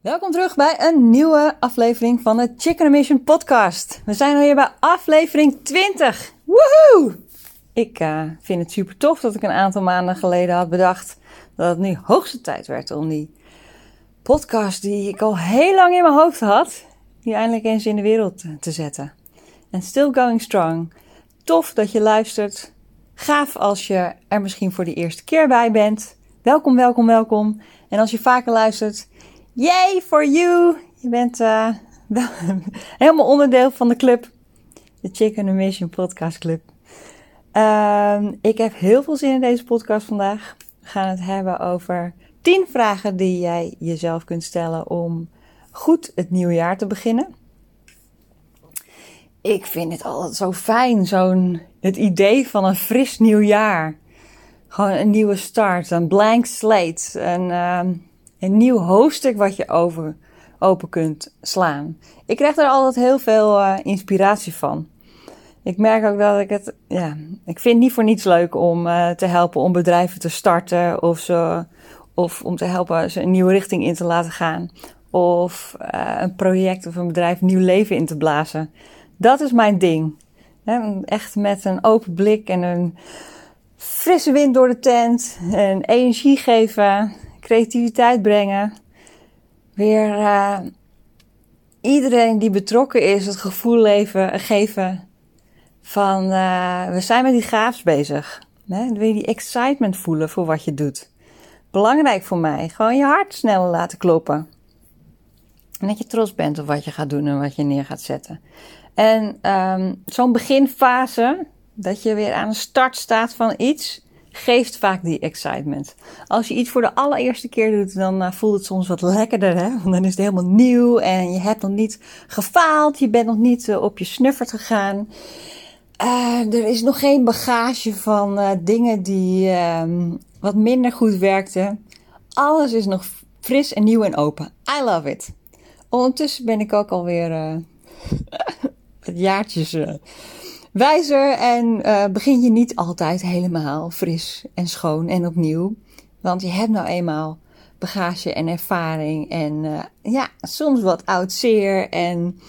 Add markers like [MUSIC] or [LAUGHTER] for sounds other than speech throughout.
Welkom terug bij een nieuwe aflevering van de Chicken Mission podcast. We zijn alweer bij aflevering 20. Woehoe! Ik uh, vind het super tof dat ik een aantal maanden geleden had bedacht dat het nu hoogste tijd werd om die podcast die ik al heel lang in mijn hoofd had, die eindelijk eens in de wereld te zetten. En still going strong. Tof dat je luistert. Gaaf als je er misschien voor de eerste keer bij bent. Welkom, welkom, welkom. En als je vaker luistert, yay for you! Je bent [LAUGHS] uh, helemaal onderdeel van de club. De Chicken Mission Podcast Club. Uh, ik heb heel veel zin in deze podcast vandaag. We gaan het hebben over 10 vragen die jij jezelf kunt stellen om goed het nieuwe jaar te beginnen. Ik vind het altijd zo fijn, zo'n het idee van een fris nieuw jaar. Gewoon een nieuwe start, een blank slate, een, uh, een nieuw hoofdstuk wat je over, open kunt slaan. Ik krijg er altijd heel veel uh, inspiratie van. Ik merk ook dat ik het, ja, ik vind niet voor niets leuk om uh, te helpen om bedrijven te starten of, ze, of om te helpen ze een nieuwe richting in te laten gaan. Of uh, een project of een bedrijf nieuw leven in te blazen. Dat is mijn ding. Echt met een open blik en een frisse wind door de tent. En energie geven, creativiteit brengen. Weer uh, iedereen die betrokken is het gevoel leven, geven van uh, we zijn met die gaafs bezig. Dan wil je die excitement voelen voor wat je doet. Belangrijk voor mij, gewoon je hart sneller laten kloppen. En dat je trots bent op wat je gaat doen en wat je neer gaat zetten. En um, zo'n beginfase, dat je weer aan de start staat van iets, geeft vaak die excitement. Als je iets voor de allereerste keer doet, dan uh, voelt het soms wat lekkerder, hè? Want dan is het helemaal nieuw en je hebt nog niet gefaald, je bent nog niet uh, op je snuffert gegaan. Uh, er is nog geen bagage van dingen die uh, wat minder goed werkten. Alles is nog fris en nieuw en open. I love it. Ondertussen ben ik ook alweer [LAUGHS] wat jaartjes uh, wijzer en uh, begin je niet altijd helemaal fris en schoon en opnieuw. Want je hebt nou eenmaal bagage en ervaring en ja, soms wat oud zeer en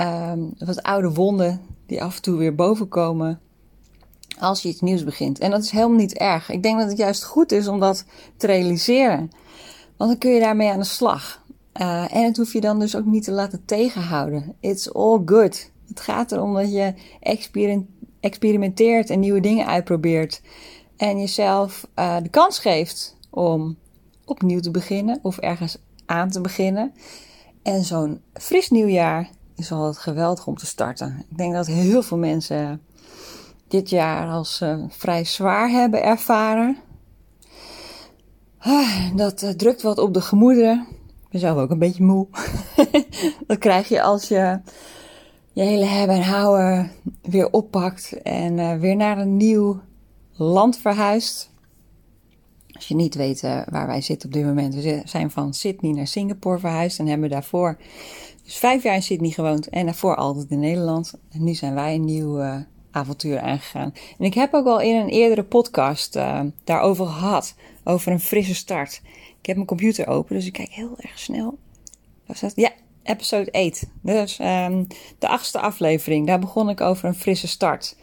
um, wat oude wonden die af en toe weer bovenkomen als je iets nieuws begint. En dat is helemaal niet erg. Ik denk dat het juist goed is om dat te realiseren. Want dan kun je daarmee aan de slag. Uh, en het hoef je dan dus ook niet te laten tegenhouden. It's all good. Het gaat erom dat je experimenteert en nieuwe dingen uitprobeert. En jezelf uh, de kans geeft om opnieuw te beginnen of ergens aan te beginnen. En zo'n fris nieuwjaar is altijd geweldig om te starten. Ik denk dat heel veel mensen dit jaar als uh, vrij zwaar hebben ervaren. Dat uh, drukt wat op de gemoederen. Ik ben zelf ook een beetje moe. [LAUGHS] dat krijg je als je je hele hebben en houden weer oppakt en uh, weer naar een nieuw land verhuist. Als je niet weet waar wij zitten op dit moment. We zijn van Sydney naar Singapore verhuisd en hebben daarvoor dus vijf jaar in Sydney gewoond en daarvoor altijd in Nederland. En nu zijn wij een nieuw uh, avontuur aangegaan. En ik heb ook al in een eerdere podcast daarover gehad. Over een frisse start. Ik heb mijn computer open, dus ik kijk heel erg snel. Was dat? Ja, episode 8. Dus um, de achtste aflevering. Daar begon ik over een frisse start.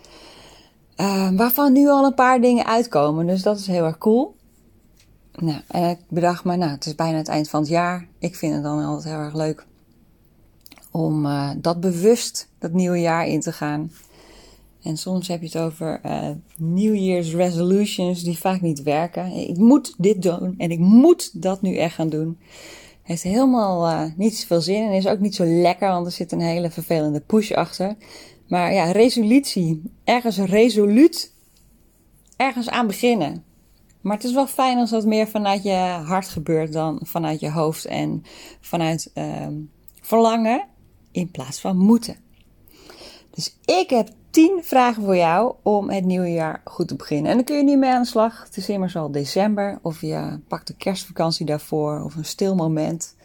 Uh, waarvan nu al een paar dingen uitkomen. Dus dat is heel erg cool. Nou, en ik bedacht me, nou, het is bijna het eind van het jaar. Ik vind het dan altijd heel erg leuk om uh, dat bewust dat nieuwe jaar in te gaan. En soms heb je het over uh, New Year's resolutions die vaak niet werken. Ik moet dit doen en ik moet dat nu echt gaan doen. Heeft helemaal uh, niet zoveel zin en is ook niet zo lekker, want er zit een hele vervelende push achter. Maar ja, resolutie. Ergens resoluut ergens aan beginnen. Maar het is wel fijn als dat meer vanuit je hart gebeurt dan vanuit je hoofd en vanuit uh, verlangen in plaats van moeten. Dus ik heb 10 vragen voor jou om het nieuwe jaar goed te beginnen. En dan kun je nu mee aan de slag. Het is immers al december. Of je pakt de kerstvakantie daarvoor. Of een stil moment.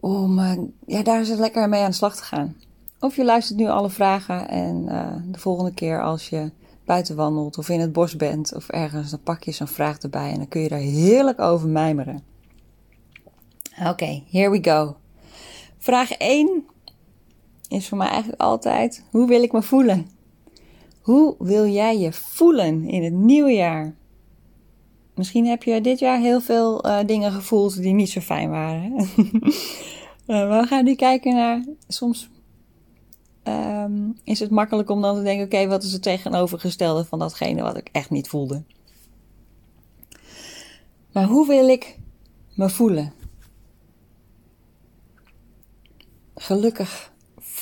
Om uh, ja, daar eens lekker mee aan de slag te gaan. Of je luistert nu alle vragen. En uh, de volgende keer als je buiten wandelt. Of in het bos bent. Of ergens. Dan pak je zo'n vraag erbij. En dan kun je daar heerlijk over mijmeren. Oké, here we go. Vraag 1 is voor mij eigenlijk altijd: hoe wil ik me voelen? Hoe wil jij je voelen in het nieuwe jaar? Misschien heb je dit jaar heel veel uh, dingen gevoeld die niet zo fijn waren. [LAUGHS] uh, we gaan nu kijken naar. Soms um, is het makkelijk om dan te denken: oké, wat is het tegenovergestelde van datgene wat ik echt niet voelde? Maar hoe wil ik me voelen? Gelukkig,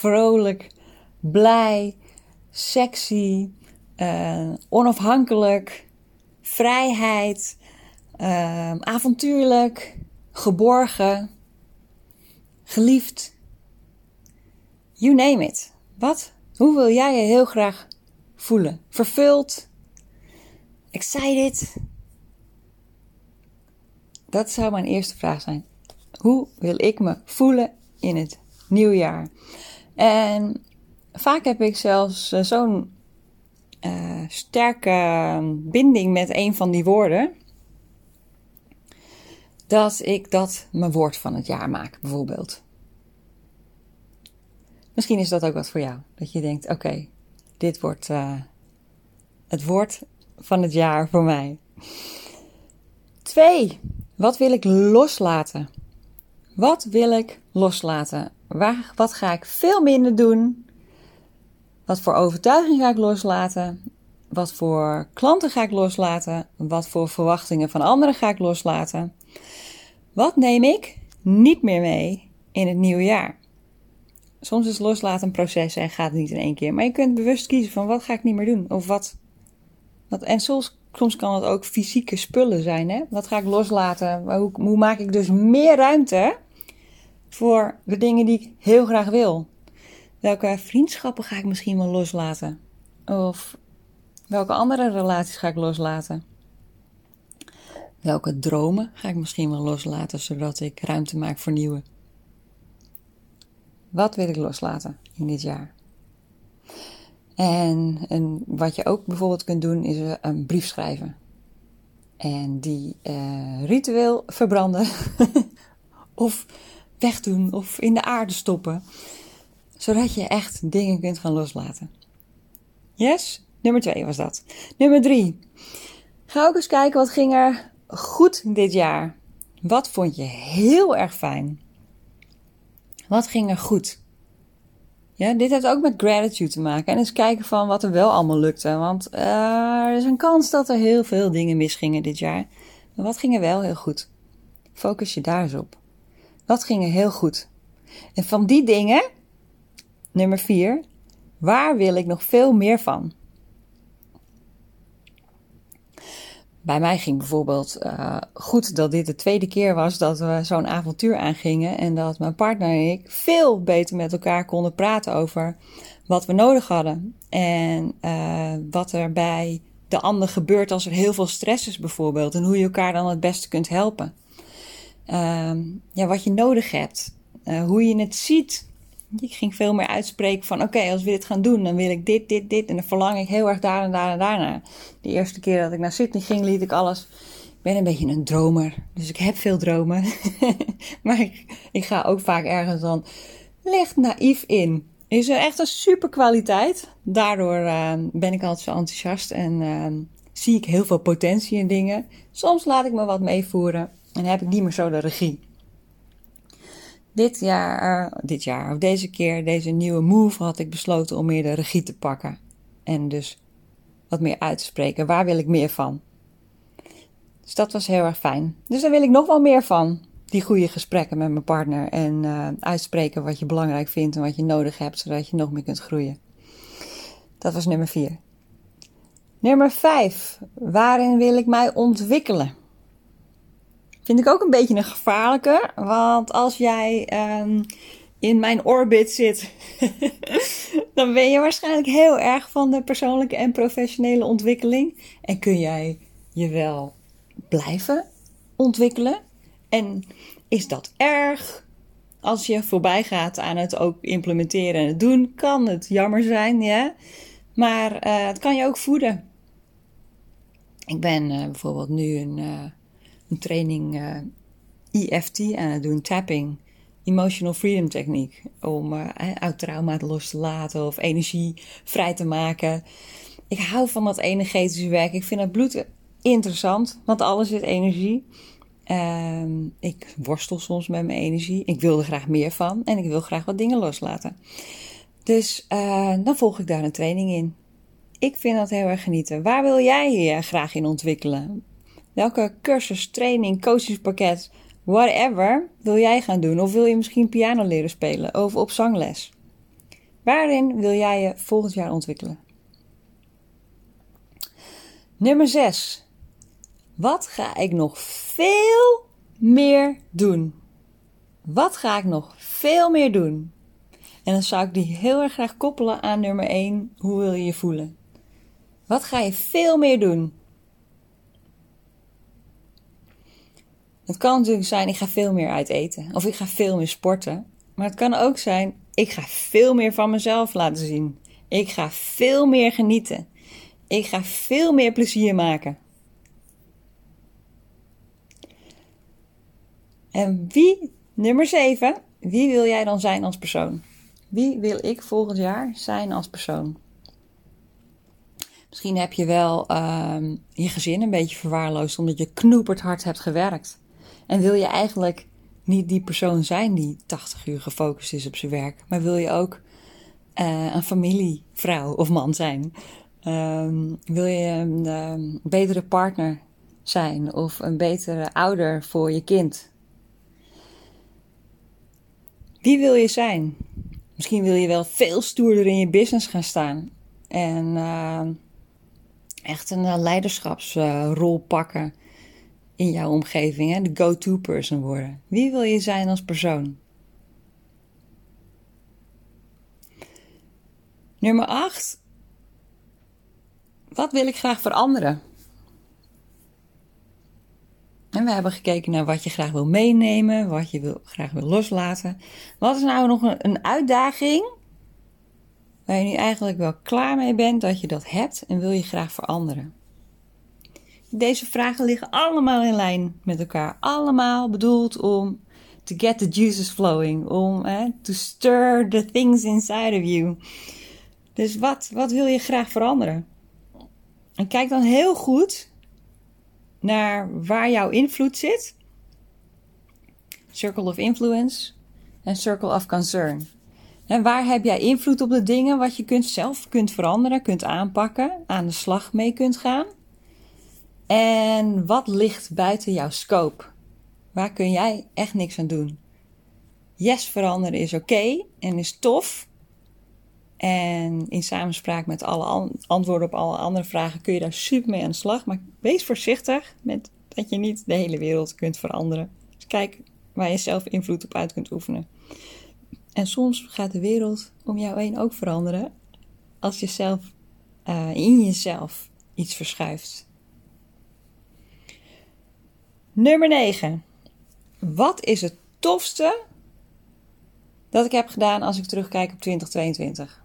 vrolijk, blij, sexy, uh, onafhankelijk, vrijheid, uh, avontuurlijk, geborgen, geliefd. You name it. Wat? Hoe wil jij je heel graag voelen? Vervuld? Excited? Dat zou mijn eerste vraag zijn. Hoe wil ik me voelen in het nieuwjaar? En vaak heb ik zelfs eh, zo'n uh, sterke binding met een van die woorden. Dat ik dat mijn woord van het jaar maak, bijvoorbeeld. Misschien is dat ook wat voor jou. Dat je denkt: oké, dit wordt uh, het woord van het jaar voor mij. Twee, wat wil ik loslaten? Wat wil ik loslaten? Wat ga ik veel minder doen? Wat voor overtuiging ga ik loslaten? Wat voor klanten ga ik loslaten? Wat voor verwachtingen van anderen ga ik loslaten? Wat neem ik niet meer mee in het nieuwe jaar? Soms is loslaten een proces en gaat het niet in één keer. Maar je kunt bewust kiezen van wat ga ik niet meer doen? Of wat. en soms, soms kan het ook fysieke spullen zijn. Hè? Wat ga ik loslaten? Hoe, hoe maak ik dus meer ruimte voor de dingen die ik heel graag wil? Welke vriendschappen ga ik misschien wel loslaten? Of welke andere relaties ga ik loslaten? Welke dromen ga ik misschien wel loslaten, zodat ik ruimte maak voor nieuwe? Wat wil ik loslaten in dit jaar? En, en wat je ook bijvoorbeeld kunt doen, is een brief schrijven. En die uh, ritueel verbranden. [LAUGHS] of wegdoen of in de aarde stoppen zodat je echt dingen kunt gaan loslaten. Yes? Nummer twee was dat. Nummer drie. Ga ook eens kijken wat ging er goed dit jaar. Wat vond je heel erg fijn? Wat ging er goed? Ja, dit heeft ook met gratitude te maken. En eens kijken van wat er wel allemaal lukte. Want uh, er is een kans dat er heel veel dingen misgingen dit jaar. Maar wat ging er wel heel goed? Focus je daar eens op. Wat ging heel goed? En van die dingen Nummer 4. Waar wil ik nog veel meer van? Bij mij ging bijvoorbeeld uh, goed dat dit de tweede keer was dat we zo'n avontuur aangingen. En dat mijn partner en ik veel beter met elkaar konden praten over wat we nodig hadden. En uh, wat er bij de ander gebeurt als er heel veel stress is bijvoorbeeld. En hoe je elkaar dan het beste kunt helpen. Uh, ja, wat je nodig hebt. Uh, hoe je het ziet ik ging veel meer uitspreken van oké, als we dit gaan doen, dan wil ik dit, dit, dit. En dan verlang ik heel erg daar en daar en daarna. De eerste keer dat ik naar Sydney ging, liet ik alles. Ik ben een beetje een dromer, dus ik heb veel dromen. [LAUGHS] maar ik, ga ook vaak ergens dan licht naïef in. Is er echt een super kwaliteit. Daardoor uh, ben ik altijd zo enthousiast en uh, zie ik heel veel potentie in dingen. Soms laat ik me wat meevoeren en heb ik niet meer zo de regie dit jaar, dit jaar, of deze keer, deze nieuwe move, had ik besloten om meer de regie te pakken. En dus wat meer uit te spreken. Waar wil ik meer van? Dus dat was heel erg fijn. Dus daar wil ik nog wel meer van. Die goede gesprekken met mijn partner. En uh, uitspreken wat je belangrijk vindt en wat je nodig hebt, zodat je nog meer kunt groeien. Dat was nummer vier. Nummer vijf. Waarin wil ik mij ontwikkelen? Vind ik ook een beetje een gevaarlijke. Want als jij um, in mijn orbit zit, [LAUGHS] dan ben je waarschijnlijk heel erg van de persoonlijke en professionele ontwikkeling. En kun jij je wel blijven ontwikkelen? En is dat erg? Als je voorbij gaat aan het ook implementeren en het doen, kan het jammer zijn, ja. Maar uh, het kan je ook voeden. Ik ben uh, bijvoorbeeld nu een. Uh, een training EFT aan het doen, tapping. Emotional Freedom Techniek. Om uh, oud trauma los te laten of energie vrij te maken. Ik hou van dat energetische werk. Ik vind het bloed interessant, want alles is energie. Uh, ik worstel soms met mijn energie. Ik wil er graag meer van en ik wil graag wat dingen loslaten. Dus uh, dan volg ik daar een training in. Ik vind dat heel erg genieten. Waar wil jij je graag in ontwikkelen? Welke cursus, training, coachingspakket, whatever wil jij gaan doen? Of wil je misschien piano leren spelen of op zangles? Waarin wil jij je volgend jaar ontwikkelen? Nummer 6. Wat ga ik nog veel meer doen? Wat ga ik nog veel meer doen? En dan zou ik die heel erg graag koppelen aan nummer 1. Hoe wil je je voelen? Wat ga je veel meer doen? Het kan natuurlijk zijn, ik ga veel meer uit eten. Of ik ga veel meer sporten. Maar het kan ook zijn, ik ga veel meer van mezelf laten zien. Ik ga veel meer genieten. Ik ga veel meer plezier maken. En wie, nummer 7, wie wil jij dan zijn als persoon? Wie wil ik volgend jaar zijn als persoon? Misschien heb je wel uh, je gezin een beetje verwaarloosd omdat je knoeperd hard hebt gewerkt. En wil je eigenlijk niet die persoon zijn die 80 uur gefocust is op zijn werk, maar wil je ook uh, een familievrouw of man zijn? Um, wil je een um, betere partner zijn of een betere ouder voor je kind? Wie wil je zijn? Misschien wil je wel veel stoerder in je business gaan staan. En uh, echt een uh, leiderschapsrol pakken in jouw omgeving. Hè? De go-to person worden. Wie wil je zijn als persoon? Nummer 8. Wat wil ik graag veranderen? En we hebben gekeken naar wat je graag wil meenemen, wat je wil, graag wil loslaten. Wat is nou nog een, een uitdaging waar je nu eigenlijk wel klaar mee bent dat je dat hebt en wil je graag veranderen? Deze vragen liggen allemaal in lijn met elkaar. Allemaal bedoeld om to get the juices flowing, om eh, to stir the things inside of you. Dus wat, wat wil je graag veranderen? En kijk dan heel goed naar waar jouw invloed zit. Circle of influence en circle of concern. En waar heb jij invloed op de dingen wat je kunt zelf kunt veranderen, kunt aanpakken, aan de slag mee kunt gaan? En wat ligt buiten jouw scope? Waar kun jij echt niks aan doen? Yes, veranderen is oké en is tof. En in samenspraak met alle antwoorden op alle andere vragen kun je daar super mee aan de slag. Maar wees voorzichtig met dat je niet de hele wereld kunt veranderen. Dus kijk waar je zelf invloed op uit kunt oefenen. En soms gaat de wereld om jou heen ook veranderen als je zelf uh, in jezelf iets verschuift. Nummer 9. Wat is het tofste dat ik heb gedaan als ik terugkijk op 2022?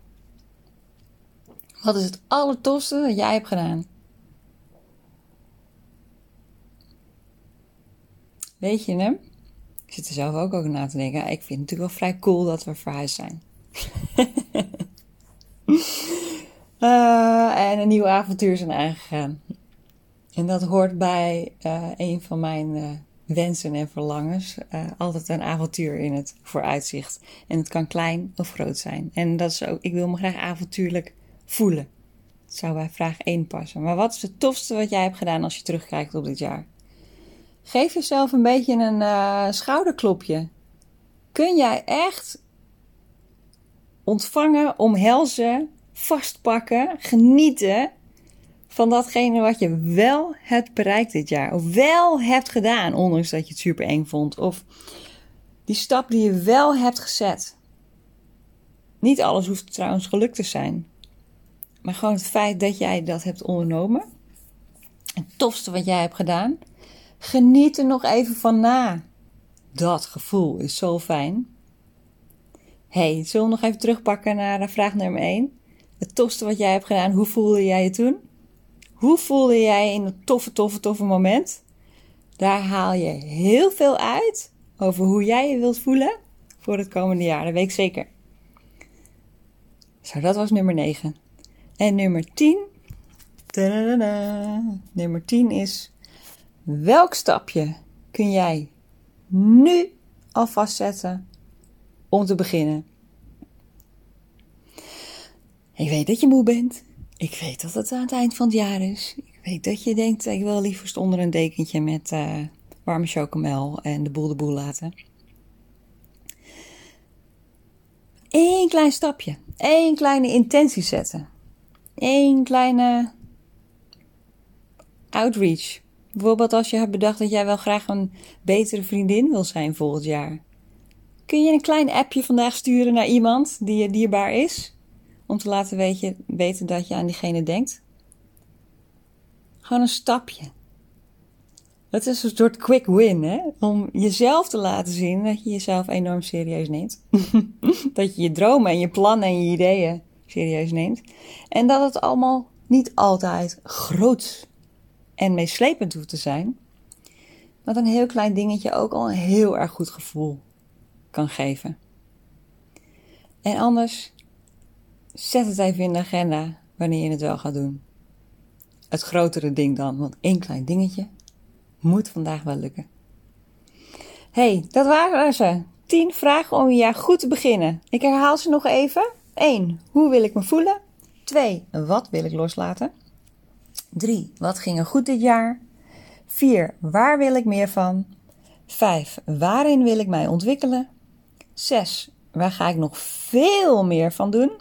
Wat is het allertofste dat jij hebt gedaan? Weet je hem? Ik zit er zelf ook over na te denken. Ik vind het natuurlijk wel vrij cool dat we verhuisd zijn. uh, [LAUGHS] en een nieuw avontuur zijn aangegaan. En dat hoort bij uh, een van mijn uh, wensen en verlangens. altijd een avontuur in het vooruitzicht. En het kan klein of groot zijn. En dat is ook, ik wil me graag avontuurlijk voelen. Dat zou bij vraag 1 passen. Maar wat is het tofste wat jij hebt gedaan als je terugkijkt op dit jaar? Geef jezelf een beetje een schouderklopje. Kun jij echt ontvangen, omhelzen, vastpakken, genieten van datgene wat je wel hebt bereikt dit jaar. Of wel hebt gedaan, ondanks dat je het super eng vond. Of die stap die je wel hebt gezet. Niet alles hoeft trouwens gelukt te zijn. Maar gewoon het feit dat jij dat hebt ondernomen. Het tofste wat jij hebt gedaan. Geniet er nog even van na. Dat gevoel is zo fijn. hey, zullen we nog even terugpakken naar vraag nummer 1? Het tofste wat jij hebt gedaan, hoe voelde jij je toen? Hoe voelde jij in dat toffe, toffe, toffe moment? Daar haal je heel veel uit over hoe jij je wilt voelen voor het komende jaar. Dat weet ik zeker. Zo, dat was nummer 9. En nummer 10. Nummer 10 is: welk stapje kun jij nu alvast zetten om te beginnen? Ik weet dat je moe bent. Ik weet dat het aan het eind van het jaar is. Ik weet dat je denkt, ik wil liever onder een dekentje met uh, warme chocomel en de boel de boel laten. Eén klein stapje. Eén kleine intentie zetten. Eén kleine outreach. Bijvoorbeeld als je hebt bedacht dat jij wel graag een betere vriendin wil zijn volgend jaar. Kun je een klein appje vandaag sturen naar iemand die je dierbaar is? Om te laten weten dat je aan diegene denkt. Gewoon een stapje. Het is een soort quick win, hè? Om jezelf te laten zien dat je jezelf enorm serieus neemt. [LAUGHS] dat je je dromen en je plannen en je ideeën serieus neemt. En dat het allemaal niet altijd groot en meeslepend hoeft te zijn. Dat een heel klein dingetje ook al een heel erg goed gevoel kan geven. En anders, zet het even in de agenda wanneer je het wel gaat doen. Het grotere ding dan, want één klein dingetje moet vandaag wel lukken. hey, dat waren ze. 10 vragen om je jaar goed te beginnen. Ik herhaal ze nog even. 1. Hoe wil ik me voelen? 2. Wat wil ik loslaten? 3. Wat ging er goed dit jaar? 4. Waar wil ik meer van? 5. Waarin wil ik mij ontwikkelen? 6. Waar ga ik nog veel meer van doen?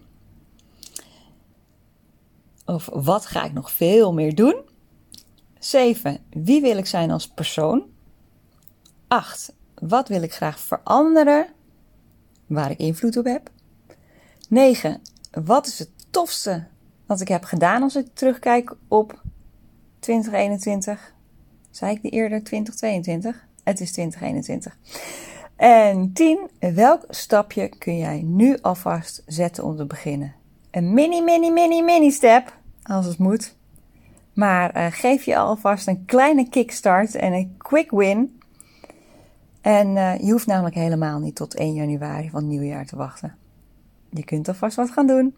Of wat ga ik nog veel meer doen? 7. Wie wil ik zijn als persoon? 8. Wat wil ik graag veranderen waar ik invloed op heb? 9. Wat is het tofste wat ik heb gedaan als ik terugkijk op 2021? Zei ik die eerder 2022? Het is 2021. En 10. Welk stapje kun jij nu alvast zetten om te beginnen? Een mini, mini, mini, mini step, als het moet. Maar uh, geef je alvast een kleine kickstart en een quick win. En uh, je hoeft namelijk helemaal niet tot 1 januari van het nieuwjaar te wachten. Je kunt alvast wat gaan doen.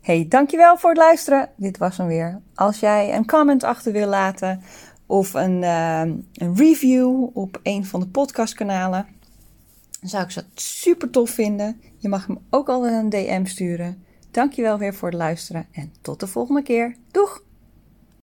Hey, dankjewel voor het luisteren. Dit was hem weer. Als jij een comment achter wil laten of een, uh, een review op een van de podcastkanalen, dan zou ik ze super tof vinden. Je mag hem ook al een DM sturen. Dankjewel weer voor het luisteren en tot de volgende keer. Doeg!